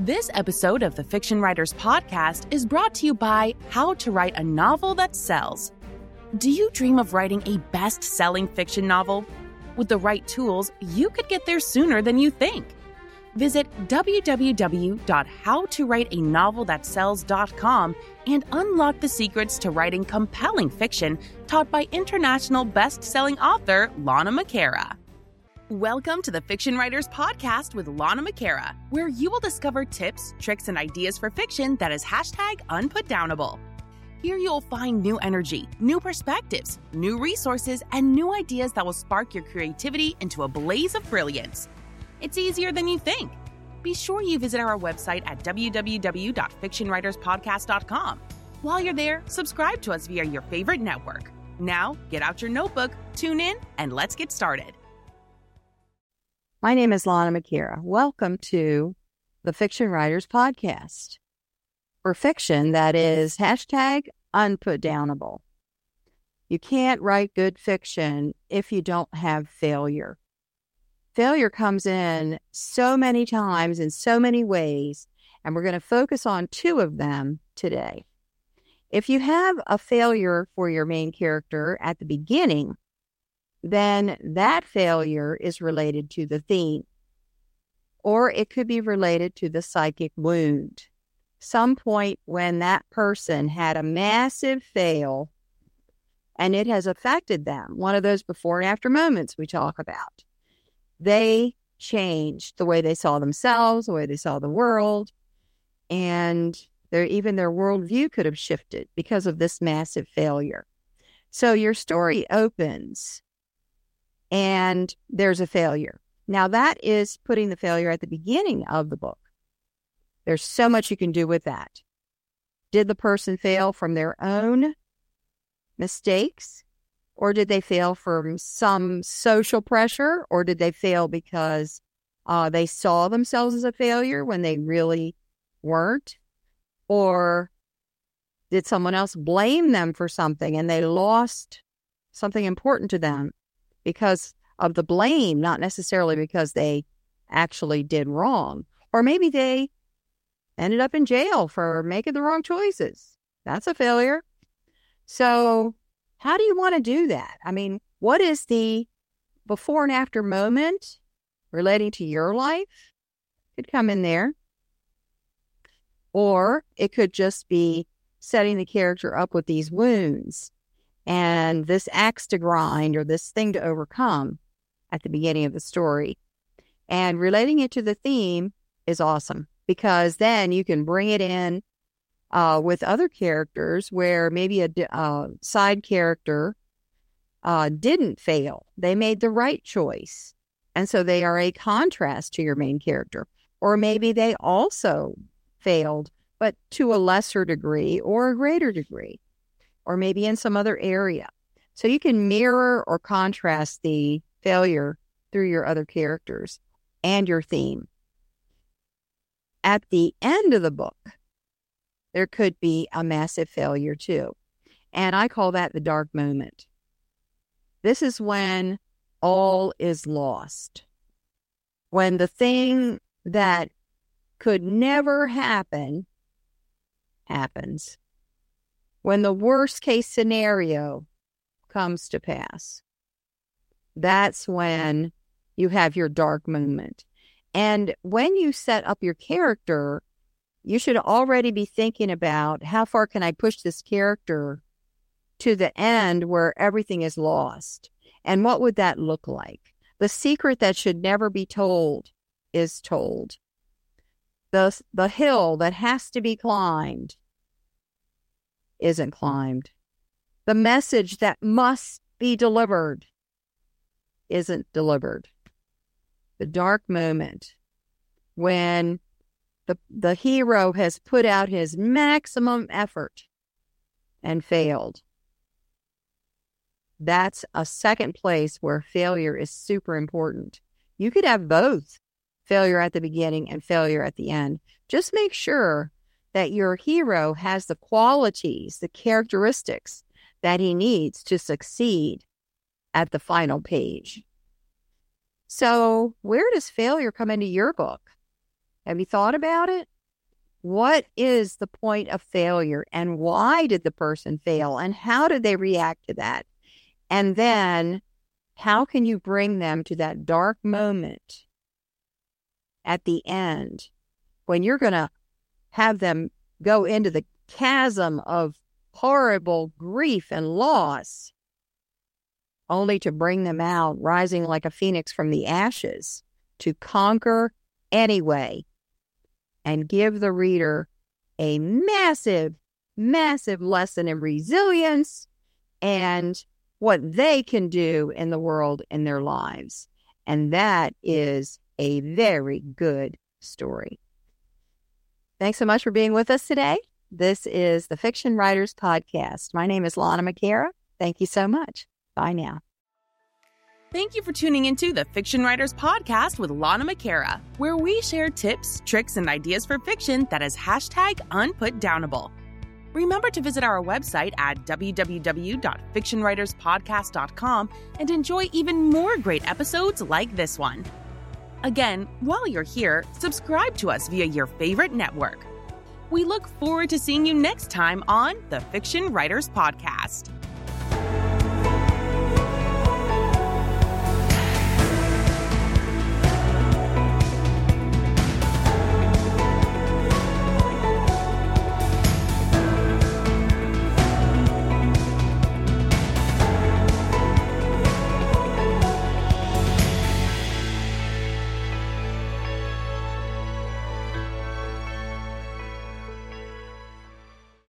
This episode of the Fiction Writers Podcast is brought to you by How to Write a Novel That Sells. Do you dream of writing a best selling fiction novel? With the right tools, you could get there sooner than you think. Visit www.howtowriteanovelthatsells.com and unlock the secrets to writing compelling fiction taught by international best-selling author Lana McAra. Welcome to the Fiction Writers Podcast with Lana McAra, where you will discover tips, tricks, and ideas for fiction that is hashtag unputdownable. Here you'll find new energy, new perspectives, new resources, and new ideas that will spark your creativity into a blaze of brilliance. It's easier than you think. Be sure you visit our website at www.fictionwriterspodcast.com. While you're there, subscribe to us via your favorite network. Now, get out your notebook, tune in, and let's get started. My name is Lana McAra. Welcome to the Fiction Writers Podcast for fiction that is hashtag unputdownable. You can't write good fiction if you don't have failure. Failure comes in so many times in so many ways, and we're going to focus on two of them today. If you have a failure for your main character at the beginning, then that failure is related to the theme, or it could be related to the psychic wound. Some point when that person had a massive fail and it has affected them, one of those before and after moments we talk about they changed the way they saw themselves, the way they saw the world, and their even their worldview could have shifted because of this massive failure. So your story opens and there's a failure. Now that is putting the failure at the beginning of the book. There's so much you can do with that. Did the person fail from their own mistakes? or did they fail from some social pressure, or did they fail because uh, they saw themselves as a failure when they really weren't? Or did someone else blame them for something and they lost something important to them because of the blame, not necessarily because they actually did wrong? Or maybe they ended up in jail for making the wrong choices. That's a failure. So how do you want to do that? I mean, what is the before and after moment relating to your life? Could come in there. Or it could just be setting the character up with these wounds and this axe to grind or this thing to overcome at the beginning of the story. And relating it to the theme is awesome because then you can bring it in uh, with other characters where maybe a uh, side character uh, didn't fail. They made the right choice. And so they are a contrast to your main character. Or maybe they also failed, but to a lesser degree or a greater degree, or maybe in some other area. So you can mirror or contrast the failure through your other characters and your theme. At the end of the book, there could be a massive failure too. And I call that the dark moment. This is when all is lost. When the thing that could never happen happens. When the worst case scenario comes to pass. That's when you have your dark moment. And when you set up your character you should already be thinking about how far can I push this character to the end where everything is lost? And what would that look like? The secret that should never be told is told. The, the hill that has to be climbed isn't mm-hmm. climbed. The message that must be delivered isn't delivered. The dark moment when the, the hero has put out his maximum effort and failed. That's a second place where failure is super important. You could have both failure at the beginning and failure at the end. Just make sure that your hero has the qualities, the characteristics that he needs to succeed at the final page. So, where does failure come into your book? Have you thought about it? What is the point of failure and why did the person fail and how did they react to that? And then how can you bring them to that dark moment at the end when you're going to have them go into the chasm of horrible grief and loss, only to bring them out rising like a phoenix from the ashes to conquer anyway and give the reader a massive, massive lesson in resilience and what they can do in the world in their lives. And that is a very good story. Thanks so much for being with us today. This is the Fiction Writers Podcast. My name is Lana McAra. Thank you so much. Bye now. Thank you for tuning into the Fiction Writers Podcast with Lana McAra, where we share tips, tricks, and ideas for fiction that is hashtag unputdownable. Remember to visit our website at www.fictionwriterspodcast.com and enjoy even more great episodes like this one. Again, while you're here, subscribe to us via your favorite network. We look forward to seeing you next time on the Fiction Writers Podcast.